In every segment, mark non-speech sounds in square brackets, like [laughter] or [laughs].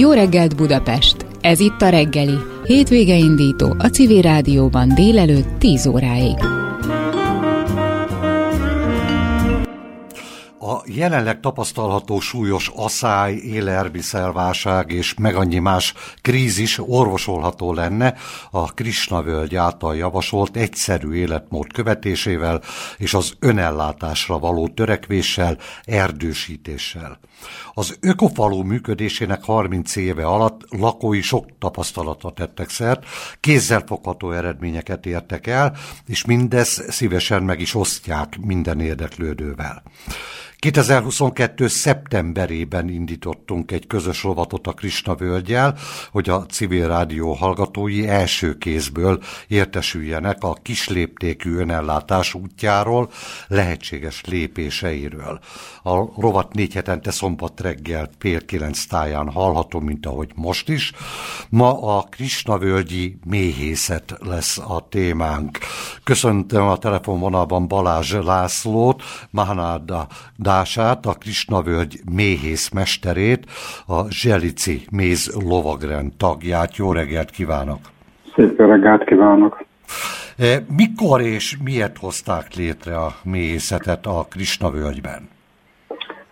Jó reggelt Budapest! Ez itt a reggeli. Hétvége indító a Civil Rádióban délelőtt 10 óráig. Jelenleg tapasztalható súlyos asszály, élelmiszerválság és meg annyi más krízis orvosolható lenne a Krisna völgy által javasolt egyszerű életmód követésével és az önellátásra való törekvéssel, erdősítéssel. Az ökofalú működésének 30 éve alatt lakói sok tapasztalata tettek szert, kézzelfogható eredményeket értek el, és mindez szívesen meg is osztják minden érdeklődővel. 2022. szeptemberében indítottunk egy közös rovatot a Krisna völgyel, hogy a civil rádió hallgatói első kézből értesüljenek a kisléptékű önellátás útjáról, lehetséges lépéseiről. A rovat négy hetente szombat reggel fél kilenc táján hallható, mint ahogy most is. Ma a Krisna völgyi méhészet lesz a témánk. Köszöntöm a telefonvonalban Balázs Lászlót, Mahanáda Dását, a Krisnavölgy méhész mesterét, a Zselici méz lovagrend tagját. Jó reggelt kívánok! Szép reggelt kívánok! E, mikor és miért hozták létre a méhészetet a Krisnavölgyben?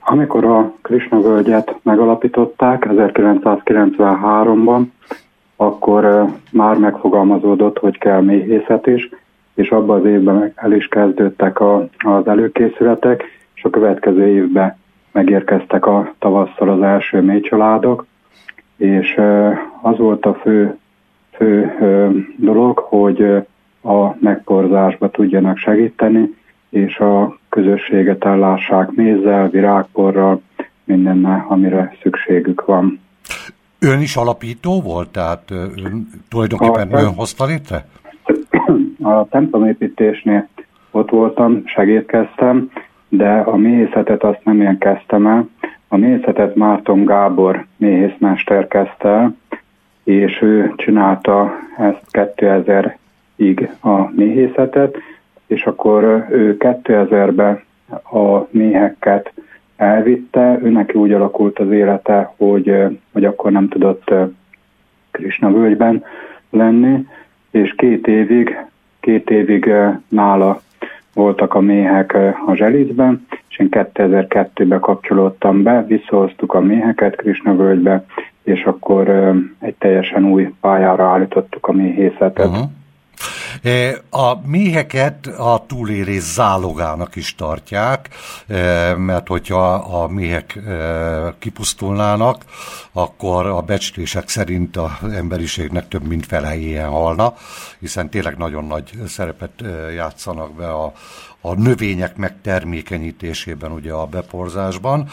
Amikor a Krisnavölgyet megalapították 1993-ban, akkor e, már megfogalmazódott, hogy kell méhészet is, és abban az évben el is kezdődtek a, az előkészületek, és a következő évben megérkeztek a tavasszal az első mélycsaládok, és az volt a fő, fő dolog, hogy a megporzásba tudjanak segíteni, és a közösséget ellássák mézzel, virágporral, mindennel, amire szükségük van. Ön is alapító volt, tehát ön tulajdonképpen a, ön hozta létre? A templomépítésnél ott voltam, segítkeztem, de a méhészetet azt nem én kezdtem el. A méhészetet Márton Gábor méhészmester kezdte el, és ő csinálta ezt 2000-ig a méhészetet, és akkor ő 2000-ben a méheket elvitte, ő neki úgy alakult az élete, hogy, hogy akkor nem tudott Krisna völgyben lenni, és két évig, két évig nála voltak a méhek a zselizben, és én 2002-ben kapcsolódtam be, visszahoztuk a méheket Krisna völgybe, és akkor egy teljesen új pályára állítottuk a méhészetet. Uh-huh. A méheket a túlélés zálogának is tartják, mert hogyha a méhek kipusztulnának, akkor a becslések szerint az emberiségnek több mint fele ilyen halna, hiszen tényleg nagyon nagy szerepet játszanak be a, a növények megtermékenyítésében, ugye a beporzásban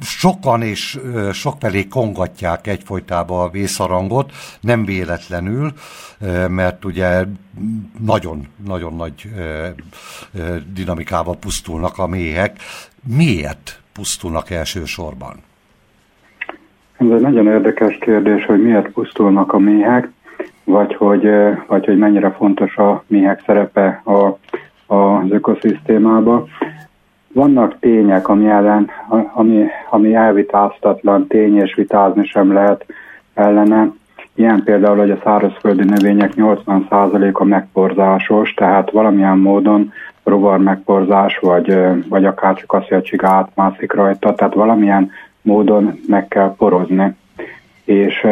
sokan és sokfelé kongatják egyfolytában a vészarangot, nem véletlenül, mert ugye nagyon-nagyon nagy dinamikával pusztulnak a méhek. Miért pusztulnak elsősorban? Ez egy nagyon érdekes kérdés, hogy miért pusztulnak a méhek, vagy hogy, vagy hogy mennyire fontos a méhek szerepe a, az ökoszisztémában. Vannak tények, ami, ellen, ami, ami elvitáztatlan tény, és vitázni sem lehet ellene. Ilyen például, hogy a szárazföldi növények 80%-a megporzásos, tehát valamilyen módon rovar megporzás, vagy, vagy akár csak az, hogy a csiga átmászik rajta, tehát valamilyen módon meg kell porozni. És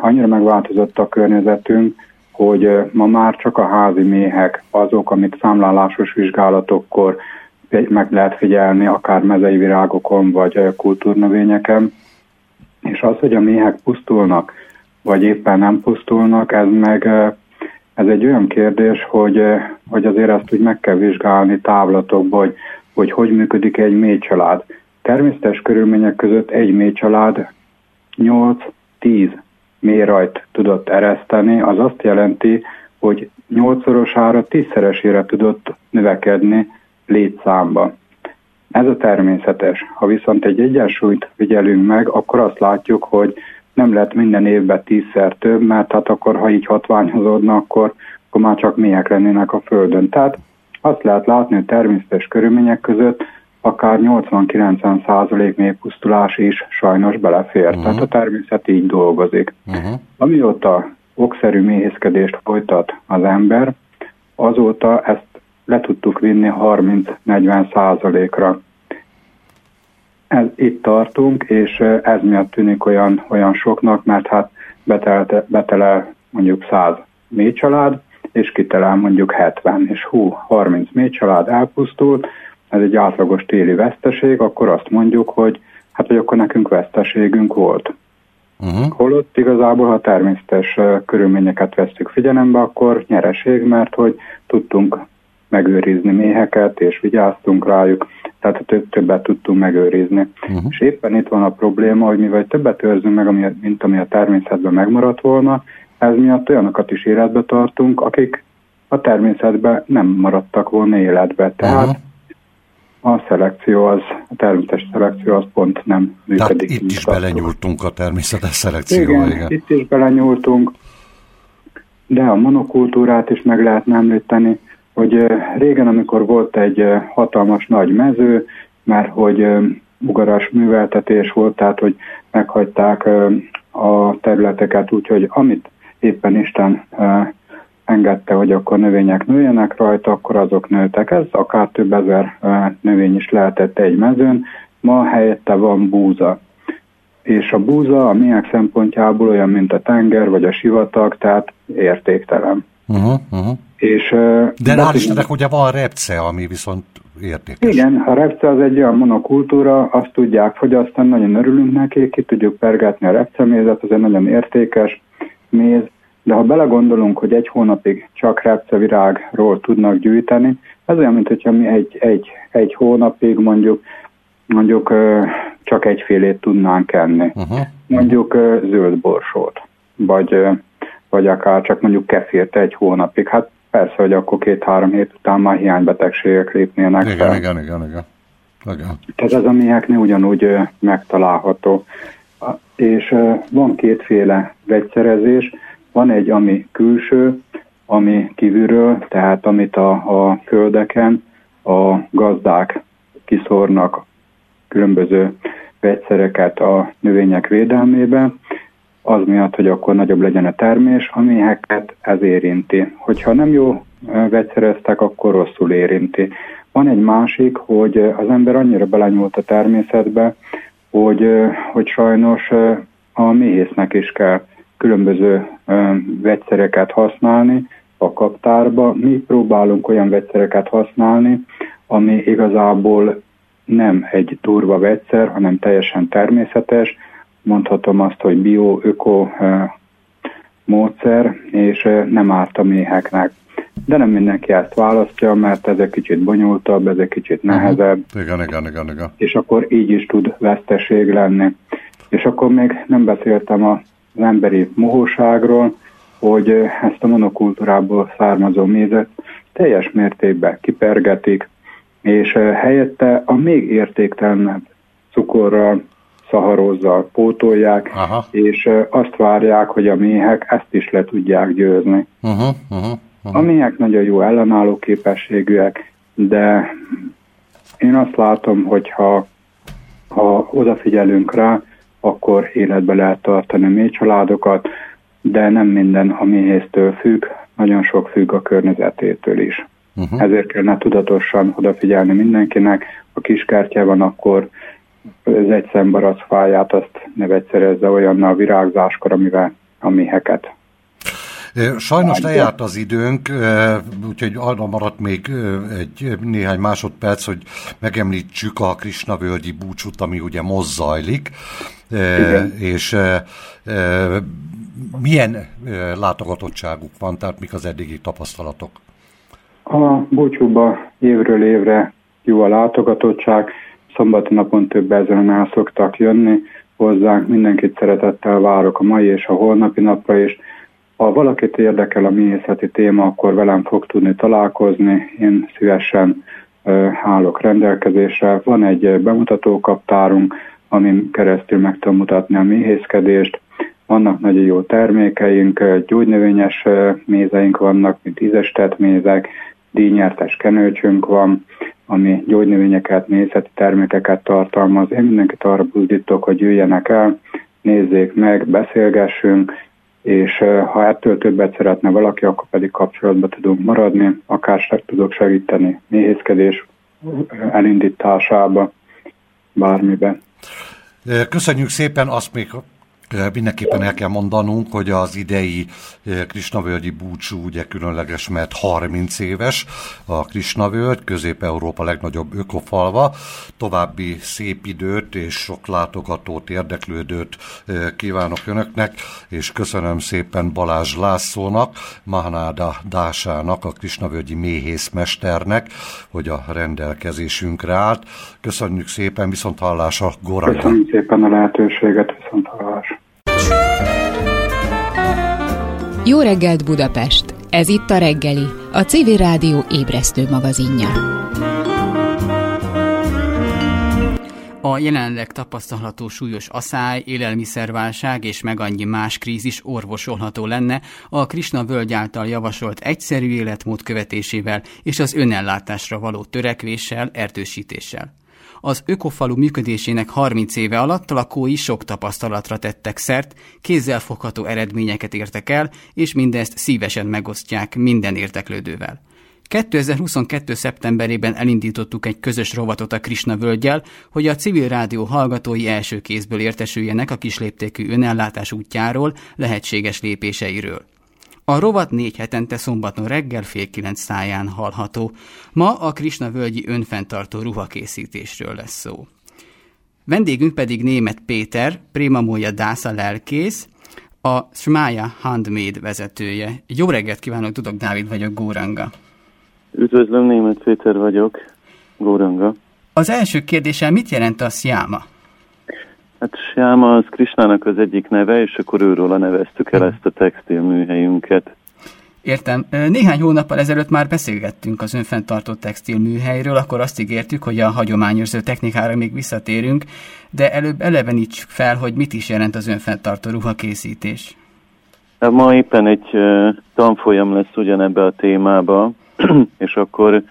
annyira megváltozott a környezetünk, hogy ma már csak a házi méhek azok, amit számlálásos vizsgálatokkor meg lehet figyelni akár mezei virágokon, vagy kultúrnövényeken, és az, hogy a méhek pusztulnak, vagy éppen nem pusztulnak, ez meg ez egy olyan kérdés, hogy, hogy azért ezt úgy meg kell vizsgálni távlatokban, hogy, hogy hogy működik egy mély család. Természetes körülmények között egy mély család 8-10 mélyrajt tudott ereszteni, az azt jelenti, hogy 8-szorosára, 10-szeresére tudott növekedni létszámba. Ez a természetes. Ha viszont egy egyensúlyt figyelünk meg, akkor azt látjuk, hogy nem lehet minden évben tízszer több, mert hát akkor, ha így hatványozódna, akkor, akkor már csak mélyek lennének a Földön. Tehát azt lehet látni, hogy természetes körülmények között akár 80-90 százalék mélypusztulás is sajnos belefér. Uh-huh. Tehát a természet így dolgozik. Uh-huh. Amióta okszerű méhészkedést folytat az ember, azóta ezt le tudtuk vinni 30-40 százalékra. Ez, itt tartunk, és ez miatt tűnik olyan, olyan soknak, mert hát betelte, betele mondjuk 100 mély család, és kitelel mondjuk 70, és hú, 30 mély család elpusztult, ez egy átlagos téli veszteség, akkor azt mondjuk, hogy hát, hogy akkor nekünk veszteségünk volt. Uh-huh. Holott igazából, ha természetes körülményeket vesztük figyelembe, akkor nyereség, mert hogy tudtunk megőrizni méheket, és vigyáztunk rájuk, tehát több, többet tudtunk megőrizni. Uh-huh. És éppen itt van a probléma, hogy mivel többet őrzünk meg, mint ami a természetben megmaradt volna, ez miatt olyanokat is életbe tartunk, akik a természetben nem maradtak volna életbe. Tehát uh-huh a szelekció az, a természetes szelekció az pont nem működik. Tehát itt is belenyúltunk a természetes szelekcióba. Igen, igen, itt is belenyúltunk, de a monokultúrát is meg lehetne említeni, hogy régen, amikor volt egy hatalmas nagy mező, mert hogy ugaras műveltetés volt, tehát hogy meghagyták a területeket úgy, hogy amit éppen Isten engedte, hogy akkor növények nőjenek rajta, akkor azok nőtek. Ez akár több ezer növény is lehetett egy mezőn, ma helyette van búza. És a búza a miek szempontjából olyan, mint a tenger vagy a sivatag, tehát értéktelen. Uh-huh, uh-huh. És, De hál' Istennek ugye van repce, ami viszont értékes. Igen, a repce az egy olyan monokultúra, azt tudják fogyasztani, nagyon örülünk neki, ki tudjuk pergetni a repcemézet, az egy nagyon értékes méz, de ha belegondolunk, hogy egy hónapig csak repcevirágról tudnak gyűjteni, ez olyan, mint hogyha mi egy, egy, egy hónapig mondjuk mondjuk csak egyfélét tudnánk enni. Uh-huh. Mondjuk zöld borsót, vagy, vagy akár csak mondjuk kefírt egy hónapig. Hát persze, hogy akkor két-három hét után már hiánybetegségek lépnének igen, fel. Igen, igen, igen, igen. Tehát ez a méheknél ugyanúgy megtalálható. És van kétféle vegyszerezés. Van egy, ami külső, ami kívülről, tehát amit a, a földeken a gazdák kiszórnak különböző vegyszereket a növények védelmébe, az miatt, hogy akkor nagyobb legyen a termés, a ez érinti. Hogyha nem jó vegyszereztek, akkor rosszul érinti. Van egy másik, hogy az ember annyira belenyúlt a természetbe, hogy, hogy sajnos a méhésznek is kell különböző vegyszereket használni a kaptárba. Mi próbálunk olyan vegyszereket használni, ami igazából nem egy durva vegyszer, hanem teljesen természetes. Mondhatom azt, hogy bio-öko módszer, és nem árt a méheknek. De nem mindenki ezt választja, mert ez egy kicsit bonyolultabb, ez egy kicsit nehezebb. Uh-huh. Igen, igen, igen, igen. És akkor így is tud veszteség lenni. És akkor még nem beszéltem az emberi mohóságról, hogy ezt a monokultúrából származó mézet teljes mértékben kipergetik, és helyette a még értéktelenebb cukorral, szaharozzal pótolják, Aha. és azt várják, hogy a méhek ezt is le tudják győzni. Uh-huh, uh-huh, uh-huh. A méhek nagyon jó ellenálló képességűek, de én azt látom, hogy ha, ha odafigyelünk rá, akkor életbe lehet tartani a mély családokat, de nem minden a méhésztől függ, nagyon sok függ a környezetétől is. Uh-huh. Ezért kellene tudatosan odafigyelni mindenkinek. A kiskertje van, akkor az egy szembarac fáját azt ne vegyszerezze olyannal virágzáskor, amivel a méheket Sajnos lejárt az időnk, úgyhogy arra maradt még egy néhány másodperc, hogy megemlítsük a Krisna-völgyi búcsút, ami ugye most zajlik, Igen. és milyen látogatottságuk van, tehát mik az eddigi tapasztalatok? A búcsúba évről évre jó a látogatottság, szombaton napon több ezeren el szoktak jönni hozzánk, mindenkit szeretettel várok a mai és a holnapi napra is, ha valakit érdekel a méhészeti téma, akkor velem fog tudni találkozni. Én szívesen állok rendelkezésre. Van egy bemutatókaptárunk, amin keresztül meg tudom mutatni a méhészkedést. Vannak nagyon jó termékeink, gyógynövényes mézeink vannak, mint ízestett mézek, díjnyertes kenőcsünk van, ami gyógynövényeket, mészeti termékeket tartalmaz. Én mindenkit arra buzdítok, hogy jöjjenek el, nézzék meg, beszélgessünk, és ha ettől többet szeretne valaki, akkor pedig kapcsolatba tudunk maradni, akár tudok segíteni méhészkedés elindításába, bármiben. Köszönjük szépen, azt még Mindenképpen el kell mondanunk, hogy az idei Krisnavölgyi búcsú ugye különleges, mert 30 éves a Krisnavölgy, Közép-Európa legnagyobb ökofalva. További szép időt és sok látogatót, érdeklődőt kívánok Önöknek, és köszönöm szépen Balázs Lászlónak, Mahnáda Dásának, a Krisnavölgyi méhészmesternek, hogy a rendelkezésünkre állt. Köszönjük szépen, viszont hallásra, Góra. Köszönjük szépen a lehetőséget, viszont. Jó reggelt Budapest! Ez itt a reggeli, a CV Rádió ébresztő magazinja. A jelenleg tapasztalható súlyos aszály, élelmiszerválság és meg annyi más krízis orvosolható lenne a Krisna völgy által javasolt egyszerű életmód követésével és az önellátásra való törekvéssel, erdősítéssel. Az ökofalu működésének 30 éve alatt a lakói sok tapasztalatra tettek szert, kézzelfogható eredményeket értek el, és mindezt szívesen megosztják minden érteklődővel. 2022. szeptemberében elindítottuk egy közös rovatot a Krisna völgyel, hogy a civil rádió hallgatói első kézből értesüljenek a kisléptékű önellátás útjáról, lehetséges lépéseiről. A rovat négy hetente szombaton reggel fél kilenc száján hallható. Ma a Krisna völgyi önfenntartó ruhakészítésről lesz szó. Vendégünk pedig német Péter, Prémamója Dásza lelkész, a Smája Handmade vezetője. Jó reggelt kívánok, tudok, Dávid vagyok, Góranga. Üdvözlöm, német Péter vagyok, Góranga. Az első kérdésem, mit jelent a szjáma? Hát Siáma az Krisnának az egyik neve, és akkor őről neveztük el ezt a textilműhelyünket. Értem. Néhány hónappal ezelőtt már beszélgettünk az önfenntartó textilműhelyről, akkor azt ígértük, hogy a hagyományőrző technikára még visszatérünk, de előbb elevenítsük fel, hogy mit is jelent az önfenntartó ruhakészítés. Hát ma éppen egy tanfolyam lesz ugyanebbe a témába, [clears throat] és akkor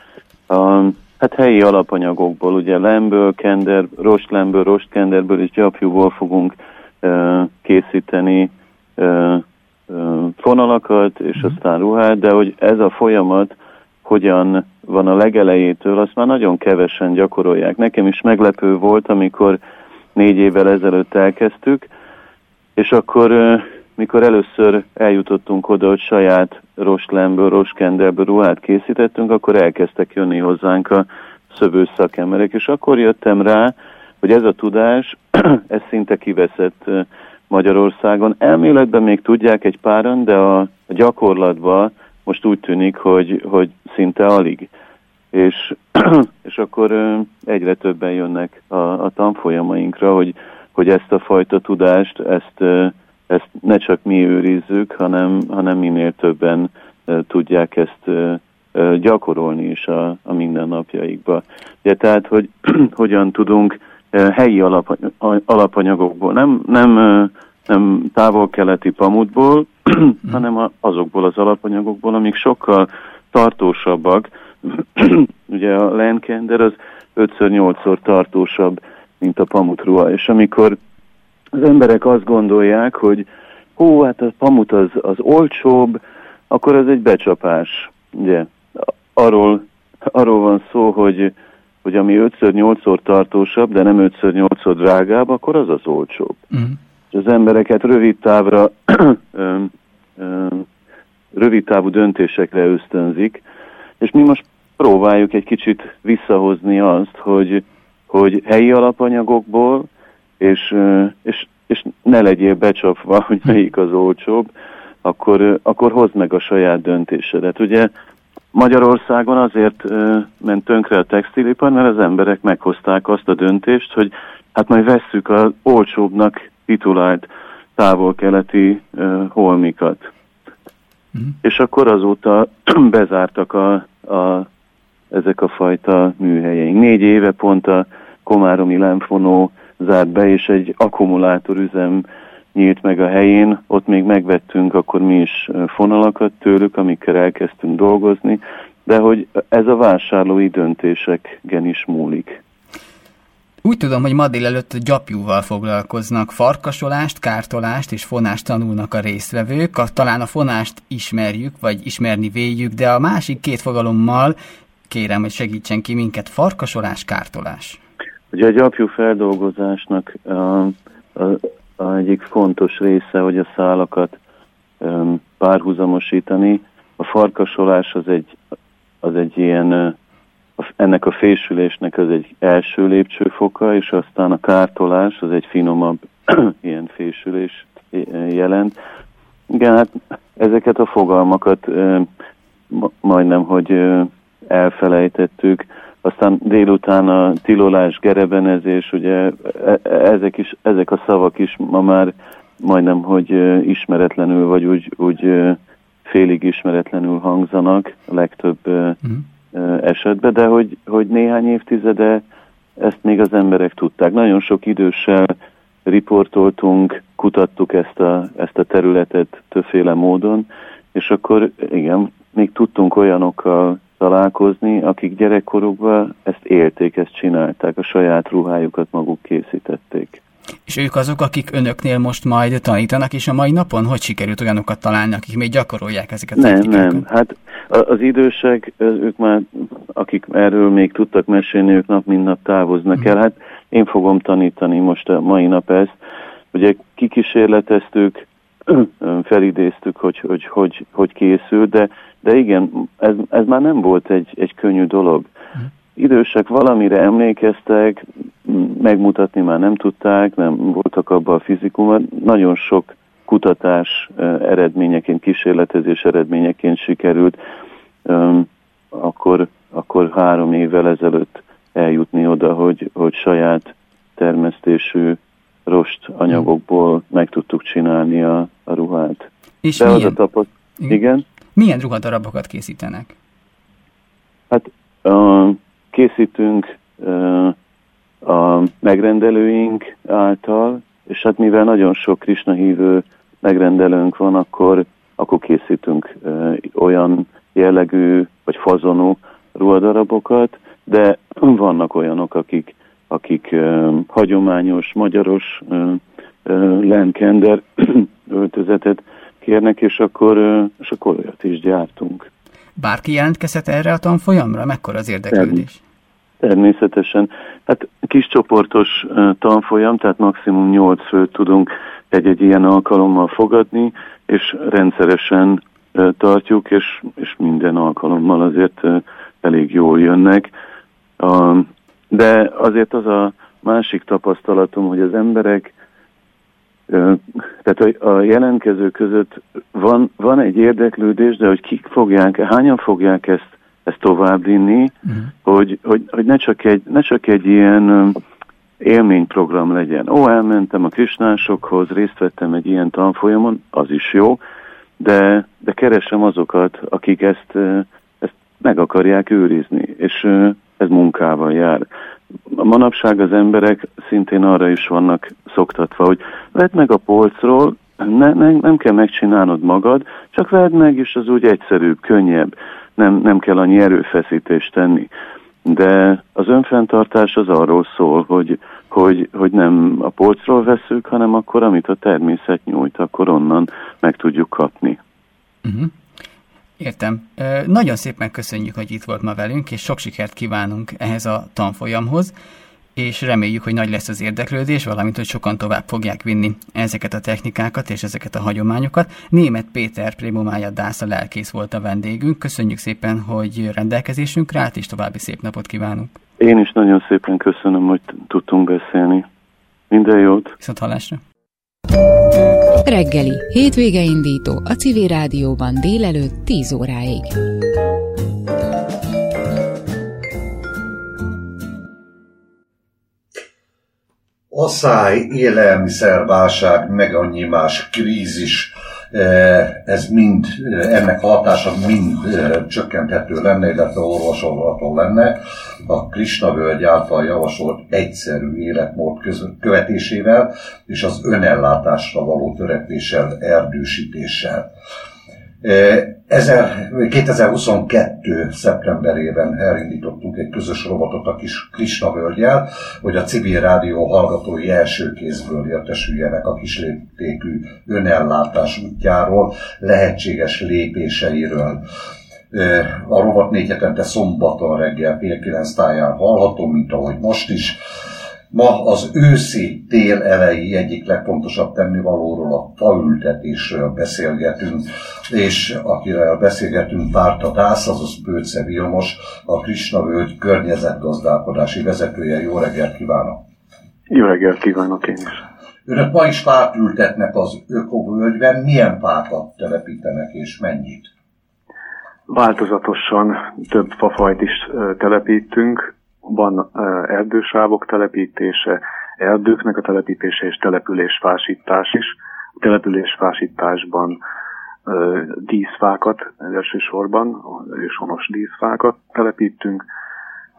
a Hát helyi alapanyagokból, ugye lemből, kender, rostlemből, rostkenderből és gyapjúból fogunk uh, készíteni uh, uh, fonalakat, és uh-huh. aztán ruhát, de hogy ez a folyamat hogyan van a legelejétől, azt már nagyon kevesen gyakorolják. Nekem is meglepő volt, amikor négy évvel ezelőtt elkezdtük, és akkor mikor először eljutottunk oda, hogy saját rostlemből, rostkendelből ruhát készítettünk, akkor elkezdtek jönni hozzánk a szövő szakemberek, és akkor jöttem rá, hogy ez a tudás, [clears throat] ez szinte kiveszett Magyarországon. Elméletben még tudják egy páran, de a, gyakorlatban most úgy tűnik, hogy, hogy szinte alig. És, [clears throat] és akkor egyre többen jönnek a, a tanfolyamainkra, hogy, hogy ezt a fajta tudást, ezt ezt ne csak mi őrizzük, hanem, hanem minél többen tudják ezt gyakorolni is a, a mindennapjaikba. Ugye, tehát, hogy [clears throat] hogyan tudunk helyi alapany- alapanyagokból, nem, nem, nem távol-keleti pamutból, [clears throat] hanem azokból az alapanyagokból, amik sokkal tartósabbak. [clears throat] Ugye a lenkender az 5-8-szor tartósabb, mint a pamutruha, és amikor az emberek azt gondolják, hogy hú, hát a pamut az, az olcsóbb, akkor ez egy becsapás. Ugye, arról, arról van szó, hogy, hogy ami 5-8-szor tartósabb, de nem 5-8-szor drágább, akkor az az olcsóbb. Mm. És az embereket rövid távra [clears throat] rövid távú döntésekre ösztönzik, és mi most próbáljuk egy kicsit visszahozni azt, hogy, hogy helyi alapanyagokból és, és, és ne legyél becsapva, [laughs] hogy melyik az olcsóbb, akkor, akkor hozd meg a saját döntésedet. Ugye Magyarországon azért ment tönkre a textilipar, mert az emberek meghozták azt a döntést, hogy hát majd vesszük az olcsóbbnak titulált távol-keleti holmikat. Mm. És akkor azóta [clears throat] bezártak a, a, ezek a fajta műhelyeink. Négy éve pont a Komáromi Lemfonó zárt be, és egy akkumulátorüzem nyílt meg a helyén, ott még megvettünk akkor mi is fonalakat tőlük, amikkel elkezdtünk dolgozni, de hogy ez a vásárlói döntéseken is múlik. Úgy tudom, hogy ma délelőtt gyapjúval foglalkoznak. Farkasolást, kártolást és fonást tanulnak a résztvevők. Talán a fonást ismerjük, vagy ismerni véljük, de a másik két fogalommal kérem, hogy segítsen ki minket. Farkasolás, kártolás. Ugye a gyapjú feldolgozásnak a, a, a egyik fontos része, hogy a szálakat um, párhuzamosítani. A farkasolás az egy, az egy ilyen ennek a fésülésnek az egy első lépcsőfoka, és aztán a kártolás az egy finomabb [clears throat] ilyen fésülés jelent. Igen, hát ezeket a fogalmakat majdnem, hogy elfelejtettük. Aztán délután a tilolás, gerebenezés, ugye e, e, ezek, is, ezek a szavak is ma már majdnem, hogy ismeretlenül, vagy úgy, úgy félig ismeretlenül hangzanak a legtöbb mm esetben, de hogy, hogy néhány évtizede ezt még az emberek tudták. Nagyon sok időssel riportoltunk, kutattuk ezt a, ezt a területet többféle módon, és akkor igen, még tudtunk olyanokkal találkozni, akik gyerekkorukban ezt élték, ezt csinálták, a saját ruhájukat maguk készítették. És ők azok, akik önöknél most majd tanítanak, és a mai napon hogy sikerült olyanokat találni, akik még gyakorolják ezeket Nem, nem. Hát az idősek, ők már, akik erről még tudtak mesélni, ők nap mint nap távoznak mm. el. Hát én fogom tanítani most a mai nap ezt. Ugye kikísérleteztük, felidéztük, hogy hogy, hogy, hogy készül, de, de igen, ez, ez már nem volt egy, egy könnyű dolog. Idősek valamire emlékeztek, megmutatni már nem tudták, nem voltak abban a fizikumban. Nagyon sok kutatás eredményeként, kísérletezés eredményeként sikerült akkor, akkor három évvel ezelőtt eljutni oda, hogy, hogy saját termesztésű rost anyagokból meg tudtuk csinálni a, a ruhát. És De milyen, az a tapaszt... igen? Milyen ruhadarabokat készítenek? Hát uh, készítünk a megrendelőink által, és hát mivel nagyon sok Krishna hívő megrendelőnk van, akkor, akkor készítünk olyan jellegű vagy fazonú ruhadarabokat, de vannak olyanok, akik, akik hagyományos, magyaros lenkender [clears throat] öltözetet kérnek, és akkor, és akkor olyat is gyártunk. Bárki jelentkezhet erre a tanfolyamra? Mekkora az érdeklődés? Természetesen. Hát kis csoportos tanfolyam, tehát maximum 8 főt tudunk egy-egy ilyen alkalommal fogadni, és rendszeresen tartjuk, és, és minden alkalommal azért elég jól jönnek. De azért az a másik tapasztalatom, hogy az emberek, tehát a jelentkező között van, van egy érdeklődés, de hogy kik fogják, hányan fogják ezt ezt továbbvinni, uh-huh. hogy, hogy, hogy ne, csak egy, ne csak egy ilyen élményprogram legyen. Ó, elmentem a krisnásokhoz, részt vettem egy ilyen tanfolyamon, az is jó, de, de keresem azokat, akik ezt, ezt meg akarják őrizni, és ez munkával jár. Manapság az emberek szintén arra is vannak szoktatva, hogy vedd meg a polcról, ne, ne, nem kell megcsinálnod magad, csak vedd meg, és az úgy egyszerűbb, könnyebb nem, nem kell annyi erőfeszítést tenni. De az önfenntartás az arról szól, hogy, hogy, hogy nem a polcról veszük, hanem akkor, amit a természet nyújt, akkor onnan meg tudjuk kapni. Uh-huh. Értem. Nagyon szépen köszönjük, hogy itt volt ma velünk, és sok sikert kívánunk ehhez a tanfolyamhoz és reméljük, hogy nagy lesz az érdeklődés, valamint, hogy sokan tovább fogják vinni ezeket a technikákat és ezeket a hagyományokat. Német Péter Prémomája Dász a lelkész volt a vendégünk. Köszönjük szépen, hogy rendelkezésünkre állt, és további szép napot kívánunk. Én is nagyon szépen köszönöm, hogy tudtunk beszélni. Minden jót! Viszont hallásra! Reggeli, hétvége indító a Civil Rádióban délelőtt 10 óráig. asszály, élelmiszerválság, meg annyi más krízis, ez mind, e, ennek hatása mind e, csökkenthető lenne, illetve orvosolható lenne a Krishna völgy által javasolt egyszerű életmód követésével és az önellátásra való törekvéssel, erdősítéssel. 2022. szeptemberében elindítottunk egy közös robotot a kis Krishna völgyel, hogy a civil rádió hallgatói első kézből értesüljenek a kisléptékű önellátás útjáról, lehetséges lépéseiről. A rovat négy hetente szombaton reggel fél kilenc táján hallható, mint ahogy most is. Ma az őszi tél elejé egyik legfontosabb tennivalóról, a faültetésről beszélgetünk, és akivel beszélgetünk Párta Dász, azaz Bőce Vilmos, a Krisna Völgy környezetgazdálkodási vezetője. Jó reggelt kívánok! Jó reggelt kívánok én is! Önök ma is fát ültetnek az ökovölgyben. Milyen fákat telepítenek és mennyit? Változatosan több fafajt is telepítünk, van erdősávok telepítése, erdőknek a telepítése és településfásítás is. A településfásításban díszfákat elsősorban, őshonos díszfákat telepítünk,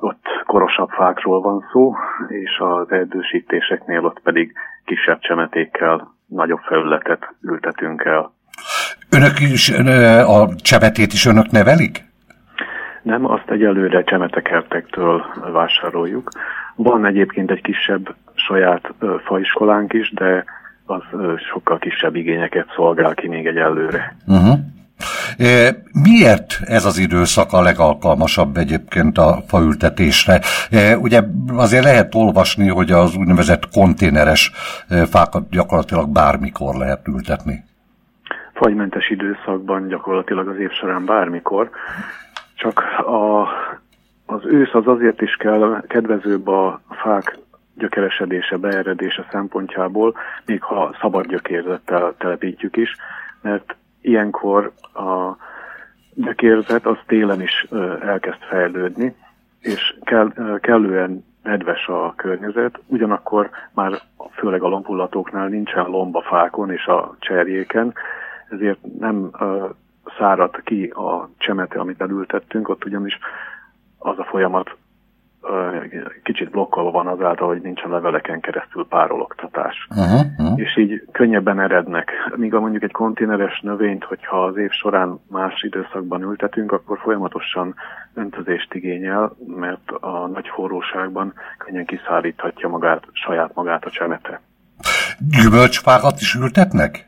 ott korosabb fákról van szó, és az erdősítéseknél ott pedig kisebb csemetékkel nagyobb felületet ültetünk el. Önök is, a csemetét is önök nevelik? Nem, azt egyelőre csemetekertektől vásároljuk. Van egyébként egy kisebb saját faiskolánk is, de az sokkal kisebb igényeket szolgál ki még egyelőre. Uh-huh. E, miért ez az időszak a legalkalmasabb egyébként a faültetésre? E, ugye azért lehet olvasni, hogy az úgynevezett konténeres fákat gyakorlatilag bármikor lehet ültetni. Fagymentes időszakban gyakorlatilag az év során bármikor csak a, az ősz az azért is kell kedvezőbb a fák gyökeresedése, beeredése szempontjából, még ha szabad gyökérzettel telepítjük is, mert ilyenkor a gyökérzet az télen is elkezd fejlődni, és kell, kellően nedves a környezet, ugyanakkor már főleg a lompullatóknál nincsen lomba fákon és a cserjéken, ezért nem szárad ki a csemete, amit elültettünk, ott ugyanis az a folyamat kicsit blokkolva van azáltal, hogy nincsen leveleken keresztül párologtatás. Uh-huh, uh-huh. És így könnyebben erednek. Míg a mondjuk egy konténeres növényt, hogyha az év során más időszakban ültetünk, akkor folyamatosan öntözést igényel, mert a nagy forróságban könnyen kiszáríthatja magát, saját magát a csemete. Gyümölcsfákat is ültetnek?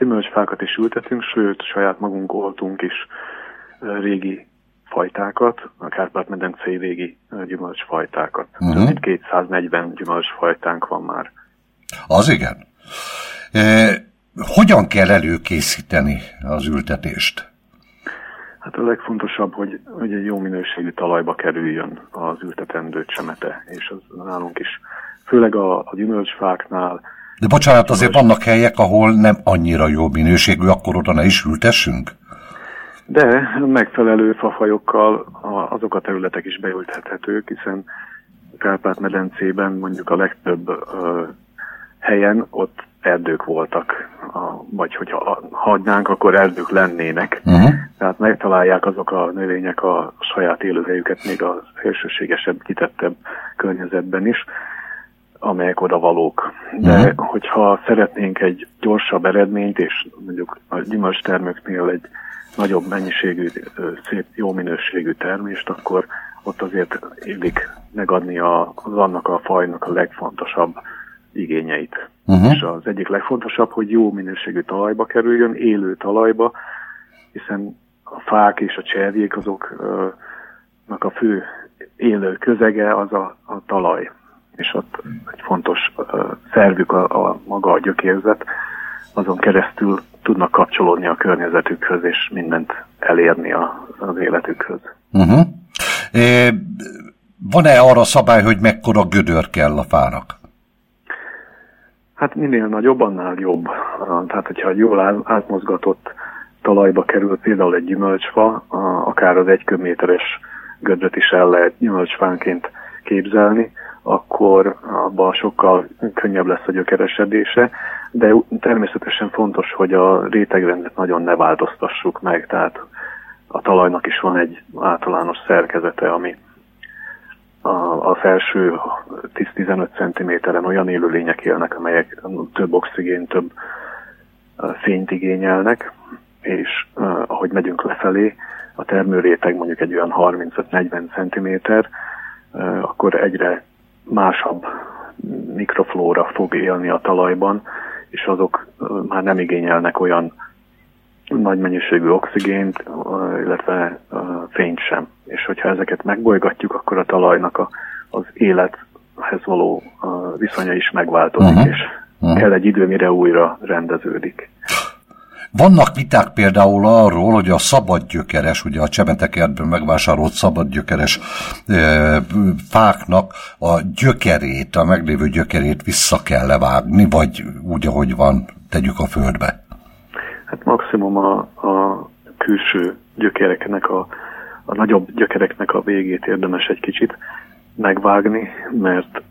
Gyümölcsfákat is ültetünk, sőt, saját magunk oltunk is régi fajtákat, a Kárpát-medencei régi gyümölcsfajtákat. Uh-huh. Több mint 240 gyümölcsfajtánk van már. Az igen. E, hogyan kell előkészíteni az ültetést? Hát a legfontosabb, hogy, hogy egy jó minőségű talajba kerüljön az ültetendő csemete, és az nálunk is, főleg a, a gyümölcsfáknál, de bocsánat, azért vannak helyek, ahol nem annyira jó minőségű, akkor oda ne is ültessünk? De megfelelő fafajokkal azok a területek is beültethetők, hiszen Kárpát-medencében mondjuk a legtöbb ö, helyen ott erdők voltak, a, vagy hogyha hagynánk, akkor erdők lennének. Uh-huh. Tehát megtalálják azok a növények a saját élőhelyüket még a szélsőségesebb, kitettebb környezetben is amelyek oda valók. De uh-huh. hogyha szeretnénk egy gyorsabb eredményt, és mondjuk a gyümölcs termőknél egy nagyobb mennyiségű, szép, jó minőségű termést, akkor ott azért illik megadni a, az annak a fajnak a legfontosabb igényeit. Uh-huh. És az egyik legfontosabb, hogy jó minőségű talajba kerüljön, élő talajba, hiszen a fák és a cserjék azoknak a fő élő közege az a, a talaj és ott egy fontos szervük a, a maga a gyökérzet, azon keresztül tudnak kapcsolódni a környezetükhöz, és mindent elérni a, az életükhöz. Uh-huh. E, van-e arra szabály, hogy mekkora gödör kell a fának? Hát minél nagyobb, annál jobb. Tehát, hogyha jól átmozgatott talajba kerül például egy gyümölcsfa, akár az egy köbméteres gödröt is el lehet gyümölcsfánként képzelni, akkor abban sokkal könnyebb lesz a gyökeresedése, de természetesen fontos, hogy a rétegrendet nagyon ne változtassuk meg, tehát a talajnak is van egy általános szerkezete, ami a, a felső 10-15 cm-en olyan élőlények élnek, amelyek több oxigén, több fényt igényelnek, és ahogy megyünk lefelé, a termőréteg mondjuk egy olyan 35-40 cm, akkor egyre másabb mikroflóra fog élni a talajban, és azok már nem igényelnek olyan nagy mennyiségű oxigént, illetve fényt sem. És hogyha ezeket megbolygatjuk, akkor a talajnak a, az élethez való viszonya is megváltozik, uh-huh. és uh-huh. kell egy idő, mire újra rendeződik. Vannak viták például arról, hogy a szabadgyökeres, ugye a csemetekertben megvásárolt szabadgyökeres e, fáknak a gyökerét, a meglévő gyökerét vissza kell levágni, vagy úgy, ahogy van, tegyük a földbe. Hát maximum a, a külső gyökereknek, a, a nagyobb gyökereknek a végét érdemes egy kicsit megvágni, mert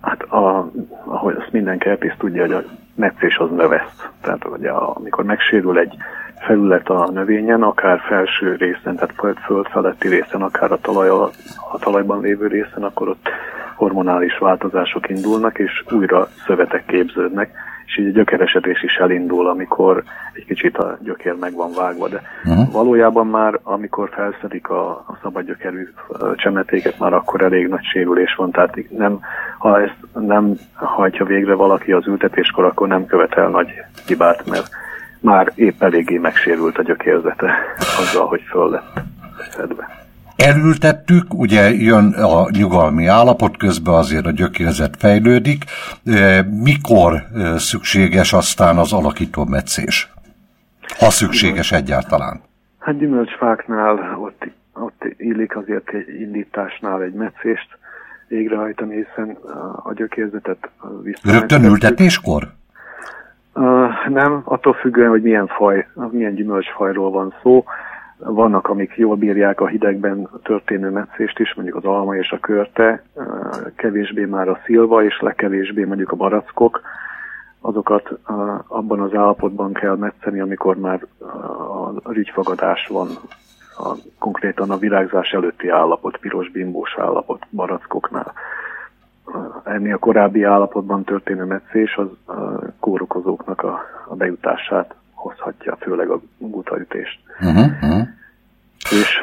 hát a, ahogy azt minden kertész tudja, hogy a metszés az növeszt. Tehát ugye amikor megsérül egy felület a növényen, akár felső részen, tehát föld, föld feletti részen, akár a, talaj, a, a talajban lévő részen, akkor ott hormonális változások indulnak, és újra szövetek képződnek és így a gyökeresedés is elindul, amikor egy kicsit a gyökér meg van vágva, de uh-huh. valójában már, amikor felszedik a, a szabad gyökerű csemetéket, már akkor elég nagy sérülés van, tehát nem, ha ezt nem hajtja végre valaki az ültetéskor, akkor nem követel nagy hibát, mert már épp eléggé megsérült a gyökérzete azzal, hogy föl lett szedve elültettük, ugye jön a nyugalmi állapot, közben azért a gyökérzet fejlődik. Mikor szükséges aztán az alakító metszés? Ha szükséges egyáltalán. Hát gyümölcsfáknál ott, ott illik azért egy indításnál egy metszést végrehajtani, hiszen a gyökérzetet vissza. Rögtön ültetéskor? Uh, nem, attól függően, hogy milyen faj, milyen gyümölcsfajról van szó. Vannak, amik jól bírják a hidegben történő metszést is, mondjuk az alma és a körte, kevésbé már a szilva, és legkevésbé mondjuk a barackok. Azokat abban az állapotban kell metszeni, amikor már a rügyfagadás van, a, konkrétan a virágzás előtti állapot, piros bimbós állapot barackoknál. Ennél a korábbi állapotban történő metszés az kórokozóknak a, a bejutását hozhatja, főleg a gutaütést. Uh-huh, uh-huh. És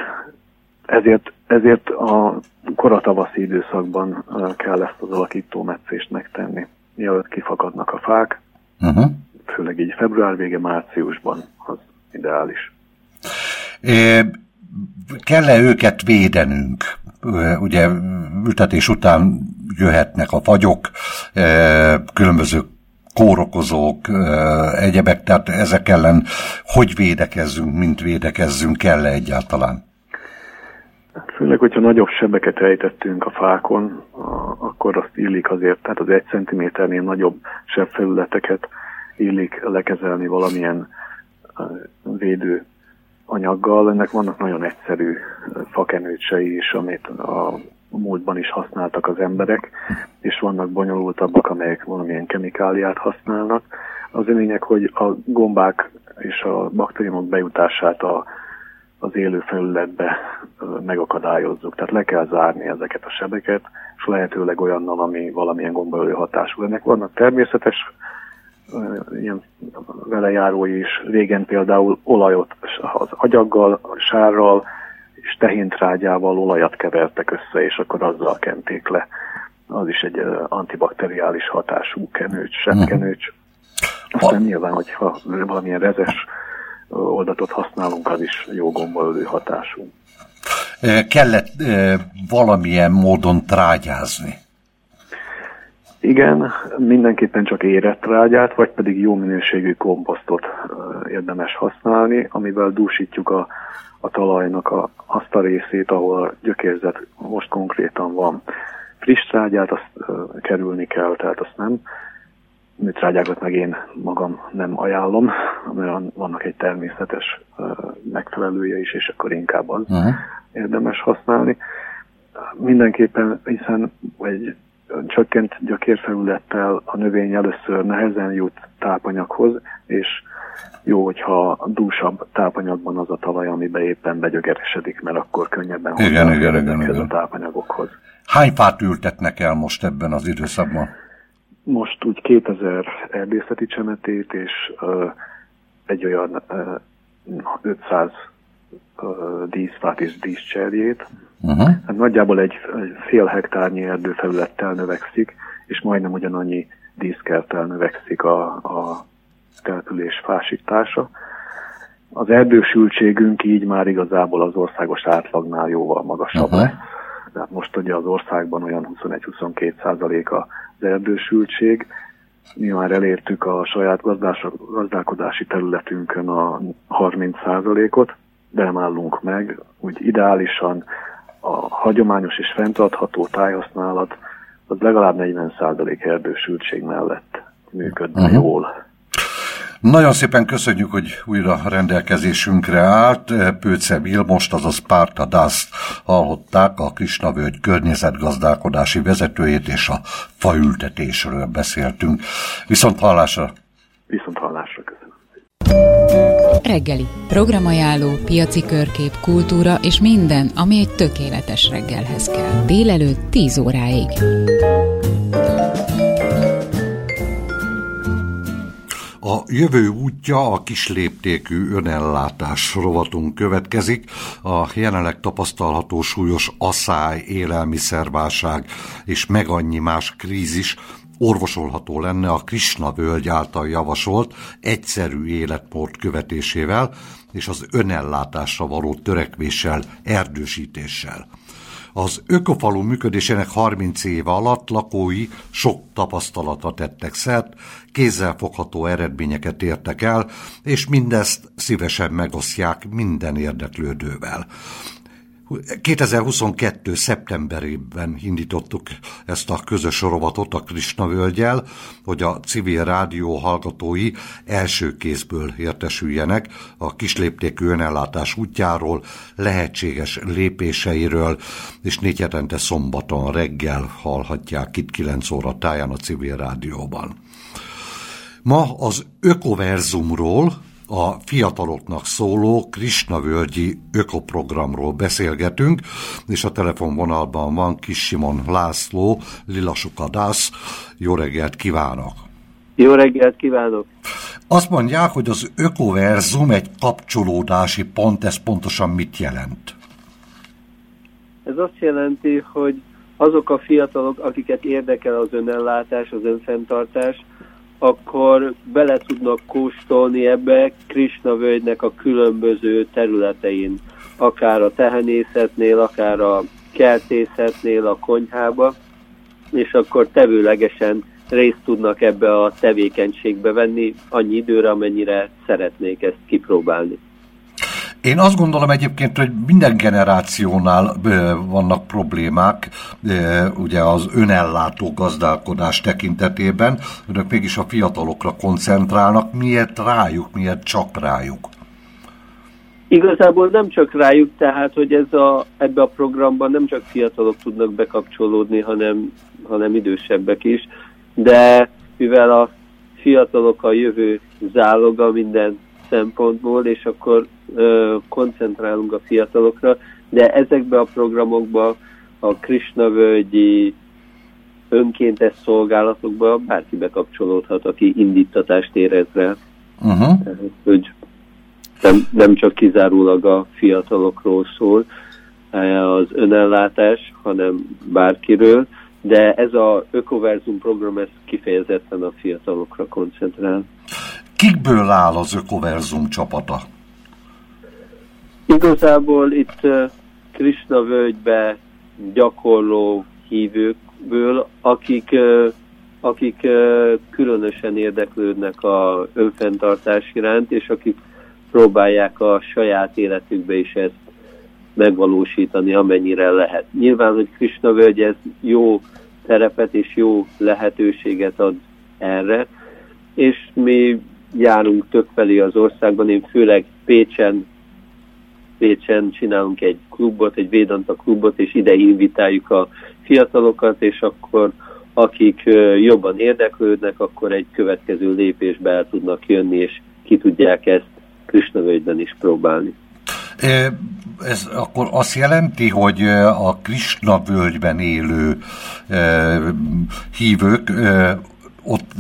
ezért, ezért a koratavaszi időszakban kell ezt az alakító metszést megtenni, mielőtt kifakadnak a fák, uh-huh. főleg így február vége, márciusban az ideális. É, kell-e őket védenünk? Ugye ültetés után jöhetnek a fagyok, különböző kórokozók, egyebek, tehát ezek ellen hogy védekezzünk, mint védekezzünk, kell-e egyáltalán? Főleg, hogyha nagyobb sebeket ejtettünk a fákon, akkor azt illik azért, tehát az egy centiméternél nagyobb sebfelületeket illik lekezelni valamilyen védő anyaggal. Ennek vannak nagyon egyszerű fakenőcsei is, amit a múltban is használtak az emberek, és vannak bonyolultabbak, amelyek valamilyen kemikáliát használnak. Az a lényeg, hogy a gombák és a baktériumok bejutását a, az élő felületbe megakadályozzuk. Tehát le kell zárni ezeket a sebeket, és lehetőleg olyannal, ami valamilyen gombaölő hatású. Ennek vannak természetes ilyen velejárói is. Régen például olajot az agyaggal, sárral, és tehéntrágyával olajat kevertek össze, és akkor azzal kenték le. Az is egy antibakteriális hatású kenőcs, sebkenőcs. Aztán nyilván, hogyha valamilyen rezes oldatot használunk, az is jó gombolődő hatású. Kellett valamilyen módon trágyázni? Igen, mindenképpen csak érett trágyát, vagy pedig jó minőségű komposztot érdemes használni, amivel dúsítjuk a a talajnak a, azt a részét, ahol a gyökérzet most konkrétan van. Friss trágyát azt uh, kerülni kell, tehát azt nem. Műtrágyákat meg én magam nem ajánlom, mert vannak egy természetes uh, megfelelője is, és akkor inkább az uh-huh. érdemes használni. Mindenképpen, hiszen egy csökkent gyökérfelülettel a növény először nehezen jut tápanyaghoz, és jó, hogyha dúsabb tápanyagban az a talaj, amiben éppen begyögeresedik, mert akkor könnyebben igen, igen, igen, igen. a tápanyagokhoz. Hány fát ültetnek el most ebben az időszakban? Most úgy 2000 erdészeti csemetét, és uh, egy olyan uh, 500 díszfát és díszcserjét. Uh-huh. Hát nagyjából egy, egy fél hektárnyi erdőfelülettel növekszik, és majdnem ugyanannyi díszkerttel növekszik a, a település fásítása. Az erdősültségünk így már igazából az országos átlagnál jóval magasabb uh-huh. lesz. Tehát most ugye az országban olyan 21-22 százaléka az erdősültség. Mi már elértük a saját gazdálkodási területünkön a 30 százalékot, de nem állunk meg. Úgy ideálisan a hagyományos és fenntartható tájhasználat az legalább 40 százalék erdősültség mellett működne uh-huh. jól. Nagyon szépen köszönjük, hogy újra rendelkezésünkre állt. Pőce Vilmost, azaz Párta Dászt hallották, a Krisnavölgy környezetgazdálkodási vezetőjét és a faültetésről beszéltünk. Viszont hallásra! Viszont hallásra, köszönöm. Reggeli. Programajánló, piaci körkép, kultúra és minden, ami egy tökéletes reggelhez kell. Délelőtt 10 óráig. A jövő útja a kisléptékű önellátás rovatunk következik. A jelenleg tapasztalható súlyos asszály, élelmiszerválság és meg annyi más krízis orvosolható lenne a Krishna völgy által javasolt egyszerű életmód követésével és az önellátásra való törekvéssel, erdősítéssel. Az ökofalu működésének 30 éve alatt lakói sok tapasztalatra tettek szert, kézzelfogható eredményeket értek el, és mindezt szívesen megosztják minden érdeklődővel. 2022. szeptemberében indítottuk ezt a közös sorovatot a Krisna völgyel, hogy a civil rádió hallgatói első kézből értesüljenek a kisléptékű önellátás útjáról, lehetséges lépéseiről, és négy hetente szombaton reggel hallhatják itt 9 óra táján a civil rádióban. Ma az Ökoverzumról, a fiataloknak szóló Krisnavölgyi ökoprogramról beszélgetünk, és a telefonvonalban van Kis Simon László, Lilasukadász. Jó reggelt kívánok! Jó reggelt kívánok! Azt mondják, hogy az ökoverzum egy kapcsolódási pont, ez pontosan mit jelent? Ez azt jelenti, hogy azok a fiatalok, akiket érdekel az önellátás, az önfenntartás, akkor bele tudnak kóstolni ebbe Krishna völgynek a különböző területein, akár a tehenészetnél, akár a kertészetnél, a konyhába, és akkor tevőlegesen részt tudnak ebbe a tevékenységbe venni annyi időre, amennyire szeretnék ezt kipróbálni. Én azt gondolom egyébként, hogy minden generációnál vannak problémák, ugye az önellátó gazdálkodás tekintetében, önök mégis a fiatalokra koncentrálnak, miért rájuk, miért csak rájuk? Igazából nem csak rájuk, tehát, hogy ez a, ebbe a programban nem csak fiatalok tudnak bekapcsolódni, hanem, hanem idősebbek is, de mivel a fiatalok a jövő záloga minden szempontból, és akkor ö, koncentrálunk a fiatalokra, de ezekbe a programokba a Krishna völgyi önkéntes szolgálatokba bárki bekapcsolódhat, aki indítatást érez rá. Uh-huh. hogy nem, nem csak kizárólag a fiatalokról szól az önellátás, hanem bárkiről, de ez a Ökoverzum program ez kifejezetten a fiatalokra koncentrál. Kikből áll az Ökoverzum csapata? Igazából itt Krishna völgybe gyakorló hívőkből, akik, akik különösen érdeklődnek a önfenntartás iránt, és akik próbálják a saját életükbe is ezt megvalósítani, amennyire lehet. Nyilván, hogy Krishna völgy ez jó terepet és jó lehetőséget ad erre, és mi járunk felé az országban, én főleg Pécsen, Pécsen csinálunk egy klubot, egy Védanta klubot, és ide invitáljuk a fiatalokat, és akkor akik jobban érdeklődnek, akkor egy következő lépésbe el tudnak jönni, és ki tudják ezt Krisnavölgyben is próbálni. Ez akkor azt jelenti, hogy a Krishna völgyben élő hívők ott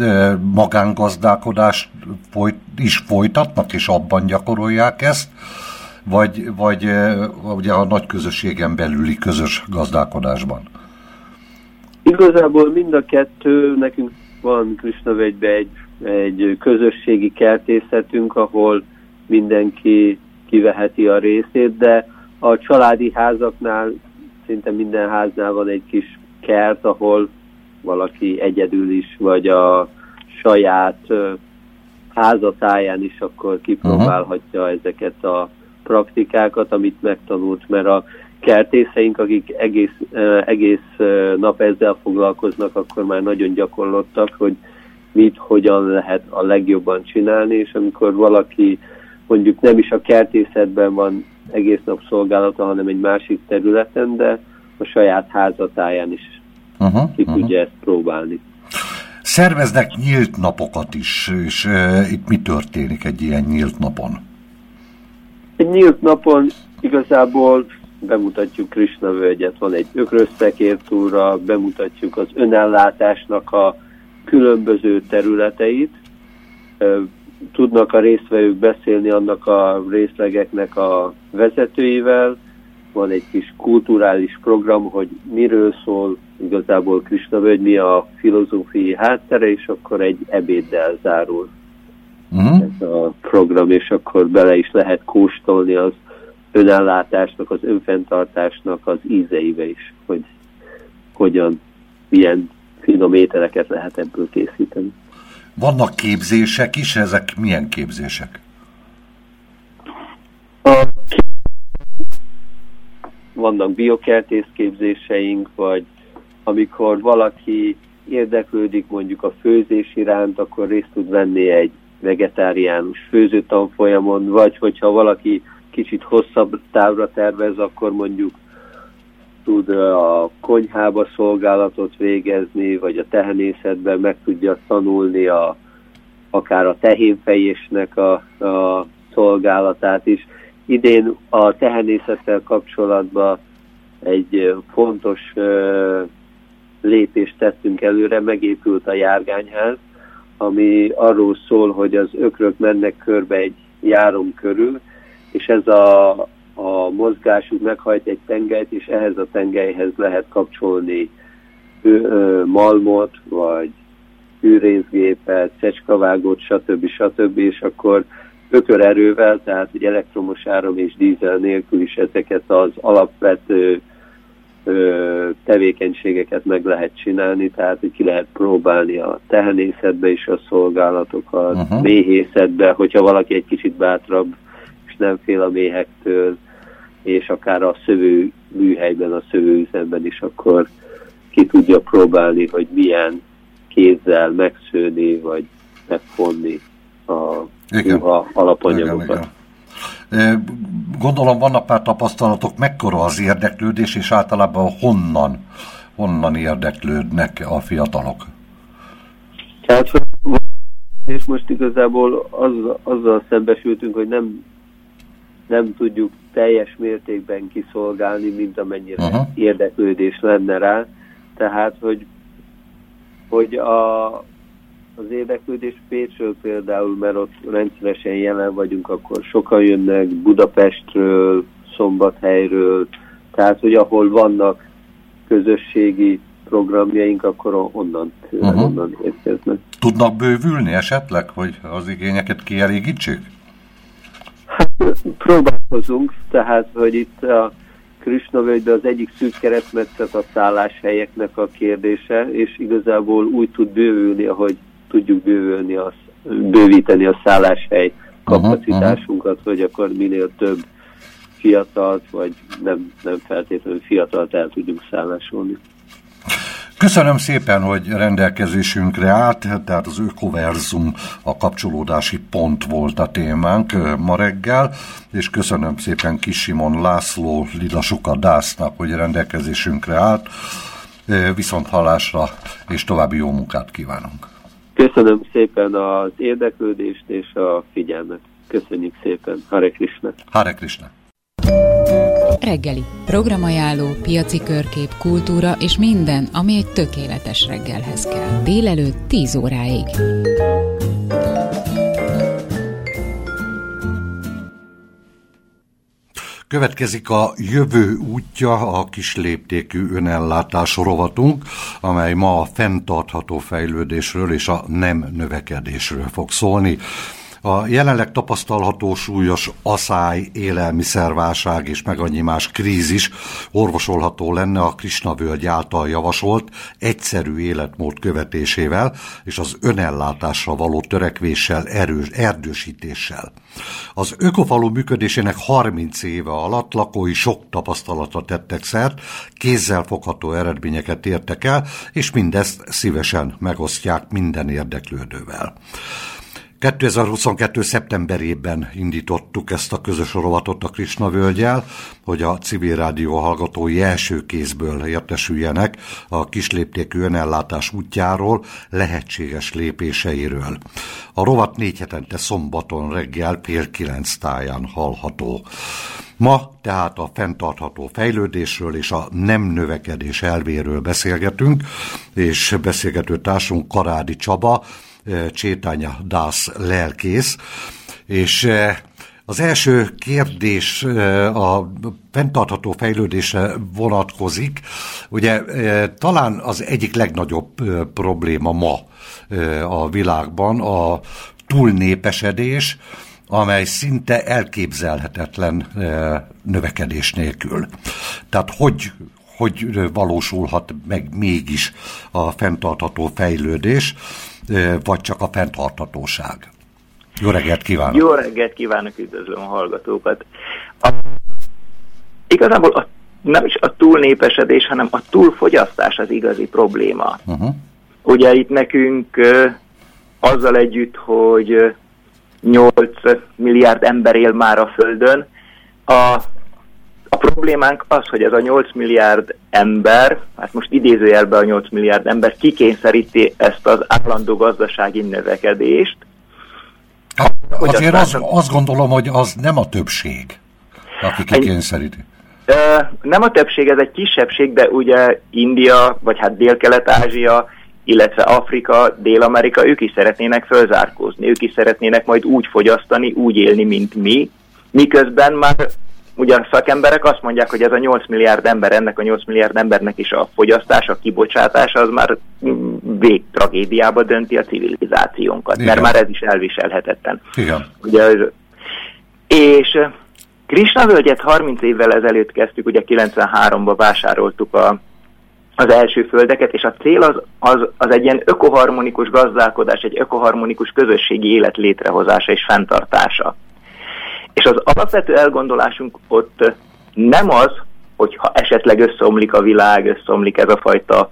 magángazdálkodást folyt, is folytatnak, és abban gyakorolják ezt, vagy, vagy ugye a nagy közösségen belüli közös gazdálkodásban? Igazából mind a kettő, nekünk van Krisnavegybe egy, egy közösségi kertészetünk, ahol mindenki kiveheti a részét, de a családi házaknál, szinte minden háznál van egy kis kert, ahol valaki egyedül is, vagy a saját házatáján is akkor kipróbálhatja uh-huh. ezeket a praktikákat, amit megtanult, mert a kertészeink, akik egész, egész nap ezzel foglalkoznak, akkor már nagyon gyakorlottak, hogy mit, hogyan lehet a legjobban csinálni, és amikor valaki mondjuk nem is a kertészetben van egész nap szolgálata, hanem egy másik területen, de a saját házatáján is uh-huh, ki uh-huh. tudja ezt próbálni. Szerveznek nyílt napokat is, és e, itt mi történik egy ilyen nyílt napon? Egy nyílt napon igazából bemutatjuk Krishna völgyet, van egy ökrösszekértúra, bemutatjuk az önellátásnak a különböző területeit, tudnak a résztvevők beszélni annak a részlegeknek a vezetőivel, van egy kis kulturális program, hogy miről szól igazából Krishna völgy, mi a filozófiai háttere, és akkor egy ebéddel zárul uh-huh. ez a program, és akkor bele is lehet kóstolni az önellátásnak, az önfenntartásnak az ízeibe is, hogy hogyan, milyen finom ételeket lehet ebből készíteni. Vannak képzések is, ezek milyen képzések? Vannak biokertész képzéseink, vagy amikor valaki érdeklődik mondjuk a főzés iránt, akkor részt tud venni egy vegetáriánus főzőtanfolyamon, vagy hogyha valaki kicsit hosszabb távra tervez, akkor mondjuk tud a konyhába szolgálatot végezni, vagy a tehenészetben meg tudja tanulni a, akár a tehénfejésnek a, a szolgálatát is. Idén a tehenészettel kapcsolatban egy fontos lépést tettünk előre, megépült a járgányház, ami arról szól, hogy az ökrök mennek körbe egy járom körül, és ez a, a mozgásuk meghajt egy tengelyt, és ehhez a tengelyhez lehet kapcsolni malmot, vagy hűrészgépet, szecskavágót, stb. stb. és akkor ökörerővel, tehát egy elektromos áram és dízel nélkül is ezeket az alapvető tevékenységeket meg lehet csinálni, tehát hogy ki lehet próbálni a tehenészetbe is a szolgálatokat, uh-huh. méhészetbe, hogyha valaki egy kicsit bátrabb, és nem fél a méhektől, és akár a szövő műhelyben, a szövőüzemben is, akkor ki tudja próbálni, hogy milyen kézzel megszőni, vagy megfonni a igen. alapanyagokat. Igen, igen. Gondolom vannak már tapasztalatok, mekkora az érdeklődés, és általában honnan, honnan érdeklődnek a fiatalok? Tehát, és most igazából az, azzal szembesültünk, hogy nem, nem tudjuk teljes mértékben kiszolgálni, mint amennyire uh-huh. érdeklődés lenne rá. Tehát, hogy, hogy a, az érdeklődés Pécsről például, mert ott rendszeresen jelen vagyunk, akkor sokan jönnek Budapestről, Szombathelyről, tehát hogy ahol vannak közösségi programjaink, akkor onnan, uh-huh. onnan érkeznek. Tudnak bővülni esetleg, hogy az igényeket kielégítsék? Hát próbálkozunk, tehát hogy itt a Krishna völgyben az egyik szűk keresztmetszet a szálláshelyeknek a kérdése, és igazából úgy tud bővülni, ahogy tudjuk bővülni a, bővíteni a szálláshely kapacitásunkat, hogy akkor minél több fiatalt, vagy nem, nem feltétlenül fiatalt el tudjunk szállásolni. Köszönöm szépen, hogy rendelkezésünkre állt, tehát az Ökoverzum a kapcsolódási pont volt a témánk ma reggel, és köszönöm szépen Kis Simon László Lidasuka Dásznak, hogy rendelkezésünkre állt. Viszont hallásra és további jó munkát kívánunk! Köszönöm szépen az érdeklődést és a figyelmet. Köszönjük szépen. Hare Krishna. Hare Krishna. Reggeli. Programajánló, piaci körkép, kultúra és minden, ami egy tökéletes reggelhez kell. Délelőtt 10 óráig. Következik a jövő útja, a kisléptékű önellátás rovatunk, amely ma a fenntartható fejlődésről és a nem növekedésről fog szólni. A jelenleg tapasztalható súlyos aszály, élelmiszerválság és meg annyi más krízis orvosolható lenne a Krisna völgy által javasolt egyszerű életmód követésével és az önellátásra való törekvéssel, erős, erdősítéssel. Az ökofalu működésének 30 éve alatt lakói sok tapasztalatra tettek szert, kézzel fogható eredményeket értek el, és mindezt szívesen megosztják minden érdeklődővel. 2022. szeptemberében indítottuk ezt a közös rovatot a Krisna völgyel, hogy a civil rádió hallgatói első kézből értesüljenek a kisléptékű önellátás útjáról, lehetséges lépéseiről. A rovat négy hetente szombaton reggel fél kilenc táján hallható. Ma tehát a fenntartható fejlődésről és a nem növekedés elvéről beszélgetünk, és beszélgető társunk Karádi Csaba, Csétánya Dász lelkész, és az első kérdés a fenntartható fejlődésre vonatkozik. Ugye talán az egyik legnagyobb probléma ma a világban a túlnépesedés, amely szinte elképzelhetetlen növekedés nélkül. Tehát hogy, hogy valósulhat meg mégis a fenntartható fejlődés? Vagy csak a fenntartatóság? Jó reggelt kívánok! Jó reggelt kívánok, üdvözlöm a hallgatókat! A, igazából a, nem is a túlnépesedés, hanem a túlfogyasztás az igazi probléma. Uh-huh. Ugye itt nekünk azzal együtt, hogy uh, 8 milliárd ember él már a Földön, a problémánk az, hogy ez a 8 milliárd ember, hát most idézőjelben a 8 milliárd ember kikényszeríti ezt az állandó gazdasági növekedést. Hát, azért az, azt gondolom, hogy az nem a többség, aki kikényszeríti. Nem a többség, ez egy kisebbség, de ugye India, vagy hát Dél-Kelet-Ázsia, illetve Afrika, Dél-Amerika, ők is szeretnének fölzárkózni, ők is szeretnének majd úgy fogyasztani, úgy élni, mint mi, miközben már ugyan szakemberek azt mondják, hogy ez a 8 milliárd ember, ennek a 8 milliárd embernek is a fogyasztás, a kibocsátás az már végtragédiába dönti a civilizációnkat, Igen. mert már ez is elviselhetetlen. Igen. Ugye, és Krishna völgyet 30 évvel ezelőtt kezdtük, ugye 93-ban vásároltuk a, az első földeket, és a cél az, az, az egy ilyen ökoharmonikus gazdálkodás, egy ökoharmonikus közösségi élet létrehozása és fenntartása. És az alapvető elgondolásunk ott nem az, hogyha esetleg összeomlik a világ, összeomlik ez a fajta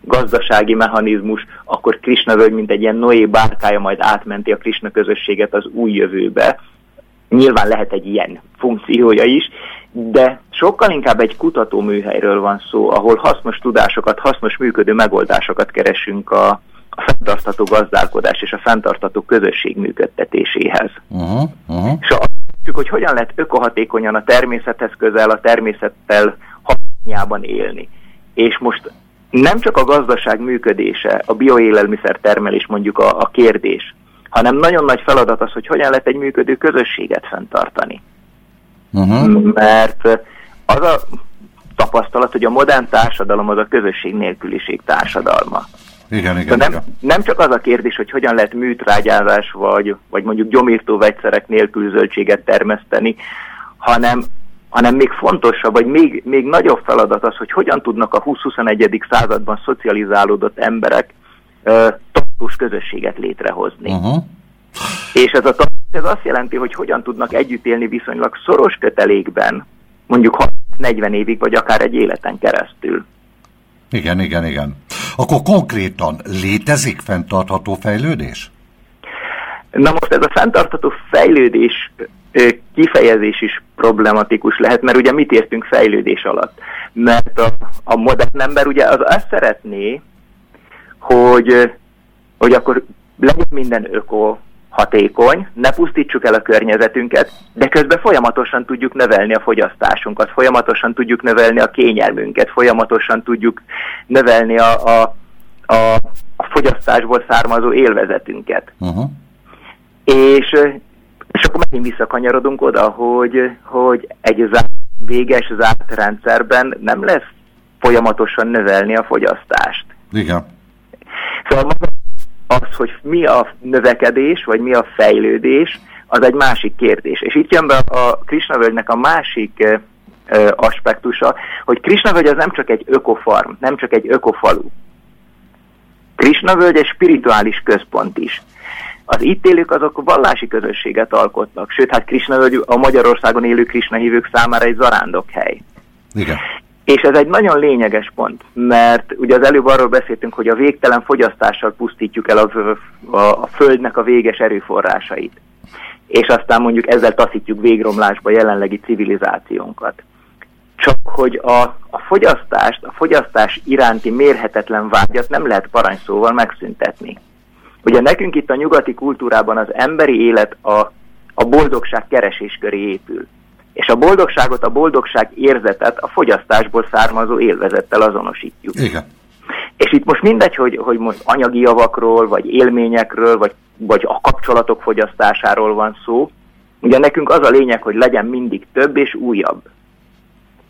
gazdasági mechanizmus, akkor Krishna völgy, mint egy ilyen Noé bárkája majd átmenti a Krishna közösséget az új jövőbe. Nyilván lehet egy ilyen funkciója is, de sokkal inkább egy kutatóműhelyről van szó, ahol hasznos tudásokat, hasznos működő megoldásokat keresünk a, a fenntartható gazdálkodás és a fenntartható közösség működtetéséhez. Uh-huh, uh-huh. És a hogy hogyan lehet ökohatékonyan a természethez közel, a természettel harmóniában élni. És most nem csak a gazdaság működése, a bioélelmiszer termelés mondjuk a, a kérdés, hanem nagyon nagy feladat az, hogy hogyan lehet egy működő közösséget fenntartani. Uh-huh. Mert az a tapasztalat, hogy a modern társadalom az a közösség nélküliség társadalma. Igen, igen, nem, igen. nem csak az a kérdés, hogy hogyan lehet műtrágyázás vagy, vagy mondjuk gyomírtó vegyszerek nélkül zöldséget termeszteni, hanem, hanem még fontosabb, vagy még, még nagyobb feladat az, hogy hogyan tudnak a 20-21. században szocializálódott emberek uh, tartós közösséget létrehozni. Uh-huh. És ez, a, ez azt jelenti, hogy hogyan tudnak együtt élni viszonylag szoros kötelékben, mondjuk 40 évig, vagy akár egy életen keresztül. Igen, igen, igen. Akkor konkrétan létezik fenntartható fejlődés? Na most ez a fenntartható fejlődés kifejezés is problematikus lehet, mert ugye mit értünk fejlődés alatt? Mert a, a modern ember ugye az azt szeretné, hogy, hogy akkor legyen minden öko, hatékony, ne pusztítsuk el a környezetünket, de közben folyamatosan tudjuk növelni a fogyasztásunkat, folyamatosan tudjuk növelni a kényelmünket, folyamatosan tudjuk növelni a, a, a, a fogyasztásból származó élvezetünket. Uh-huh. És, és akkor megint visszakanyarodunk oda, hogy, hogy egy zárt, véges zárt rendszerben nem lesz folyamatosan növelni a fogyasztást. Igen. Szóval az, hogy mi a növekedés, vagy mi a fejlődés, az egy másik kérdés. És itt jön be a Krisnavölgynek a másik ö, aspektusa, hogy Krisnavölgy az nem csak egy ökofarm, nem csak egy ökofalu. Krisnavölgy egy spirituális központ is. Az itt élők azok vallási közösséget alkotnak, sőt, hát Krisnavölgy a Magyarországon élő Krisna hívők számára egy zarándokhely. Igen. És ez egy nagyon lényeges pont, mert ugye az előbb arról beszéltünk, hogy a végtelen fogyasztással pusztítjuk el a, a, a Földnek a véges erőforrásait. És aztán mondjuk ezzel taszítjuk végromlásba jelenlegi civilizációnkat. Csak hogy a, a fogyasztást, a fogyasztás iránti mérhetetlen vágyat nem lehet parancsszóval megszüntetni. Ugye nekünk itt a nyugati kultúrában az emberi élet a, a boldogság keresés köré épül és a boldogságot, a boldogság érzetet a fogyasztásból származó élvezettel azonosítjuk. Igen. És itt most mindegy, hogy, hogy most anyagi javakról, vagy élményekről, vagy, vagy a kapcsolatok fogyasztásáról van szó. Ugye nekünk az a lényeg, hogy legyen mindig több és újabb.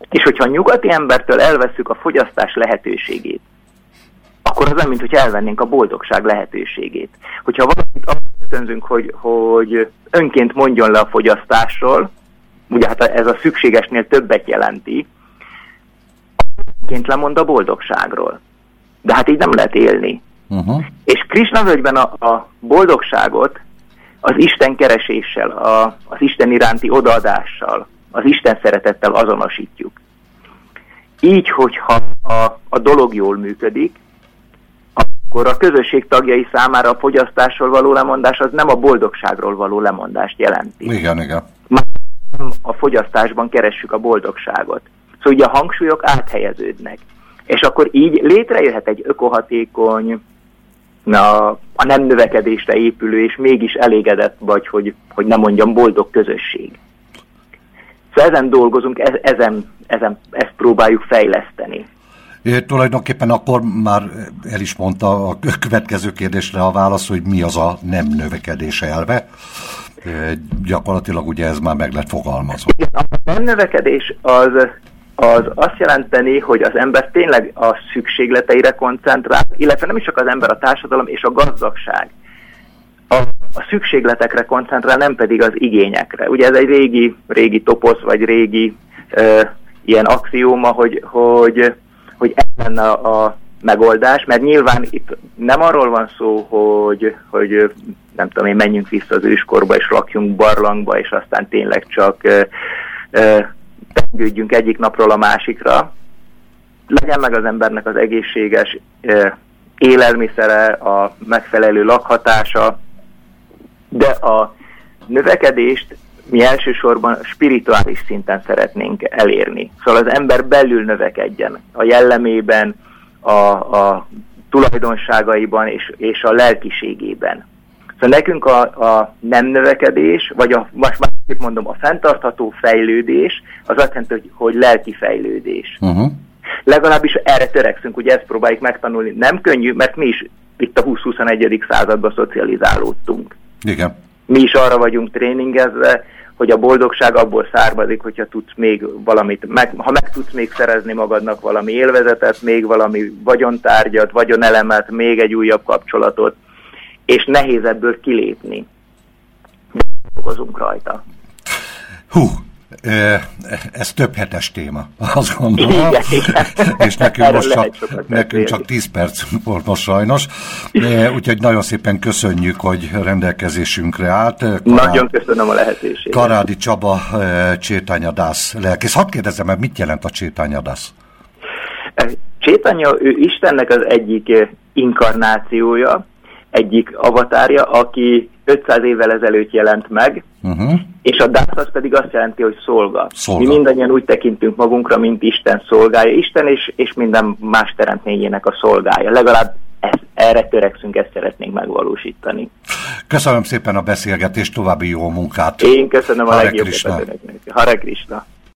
És hogyha a nyugati embertől elveszük a fogyasztás lehetőségét, akkor az nem, mint hogy elvennénk a boldogság lehetőségét. Hogyha valamit azt ösztönzünk, hogy, hogy önként mondjon le a fogyasztásról, ugye hát ez a szükségesnél többet jelenti, ként lemond a boldogságról. De hát így nem lehet élni. Uh-huh. És Krishna völgyben a, a boldogságot az Isten kereséssel, a, az Isten iránti odaadással, az Isten szeretettel azonosítjuk. Így, hogyha a, a dolog jól működik, akkor a közösség tagjai számára a fogyasztásról való lemondás az nem a boldogságról való lemondást jelenti. Igen, igen. A fogyasztásban keressük a boldogságot. Szóval ugye a hangsúlyok áthelyeződnek. És akkor így létrejöhet egy ökohatékony, na, a nem növekedésre épülő, és mégis elégedett vagy, hogy, hogy nem mondjam, boldog közösség. Szóval ezen dolgozunk, e, ezen, ezen ezt próbáljuk fejleszteni. É, tulajdonképpen akkor már el is mondta a következő kérdésre a válasz, hogy mi az a nem növekedés elve gyakorlatilag ugye ez már meg lett fogalmazva. Igen, a nem növekedés az, az azt jelenteni, hogy az ember tényleg a szükségleteire koncentrál, illetve nem is csak az ember, a társadalom és a gazdagság. A, a szükségletekre koncentrál, nem pedig az igényekre. Ugye ez egy régi, régi toposz, vagy régi ö, ilyen axióma, hogy, hogy, hogy ez lenne a, megoldás, mert nyilván itt nem arról van szó, hogy, hogy nem tudom én, menjünk vissza az őskorba, és lakjunk barlangba, és aztán tényleg csak tengődjünk egyik napról a másikra. Legyen meg az embernek az egészséges e, élelmiszere, a megfelelő lakhatása, de a növekedést mi elsősorban spirituális szinten szeretnénk elérni. Szóval az ember belül növekedjen a jellemében, a, a tulajdonságaiban és, és a lelkiségében. Szóval nekünk a, a nem növekedés, vagy a, most másképp mondom, a fenntartható fejlődés, az azt jelenti, hogy, hogy lelki fejlődés. Uh-huh. Legalábbis erre törekszünk, ugye ezt próbáljuk megtanulni. Nem könnyű, mert mi is itt a 20-21. században szocializálódtunk. Igen. Mi is arra vagyunk tréningezve, hogy a boldogság abból származik, hogyha tudsz még valamit, meg, ha meg tudsz még szerezni magadnak valami élvezetet, még valami vagyontárgyat, vagyonelemet, még egy újabb kapcsolatot, és nehéz ebből kilépni. Dolgozunk rajta. Hú, ez több hetes téma, azt gondolom. Igen, igen. És nekünk most csak, nekünk csak 10 perc volt most sajnos. Úgyhogy nagyon szépen köszönjük, hogy rendelkezésünkre állt. Karád, nagyon köszönöm a lehetőséget. Karádi Csaba, Csétányadász lelkész. Hadd kérdezem meg, mit jelent a Csétányadász? Csétanya, ő Istennek az egyik inkarnációja, egyik avatárja, aki 500 évvel ezelőtt jelent meg, uh-huh. és a dász az pedig azt jelenti, hogy szolga. szolga. Mi mindannyian úgy tekintünk magunkra, mint Isten szolgája. Isten és, és minden más teremtményének a szolgája. Legalább ez, erre törekszünk, ezt szeretnénk megvalósítani. Köszönöm szépen a beszélgetést, további jó munkát! Én köszönöm a Hare legjobb Hare Krishna!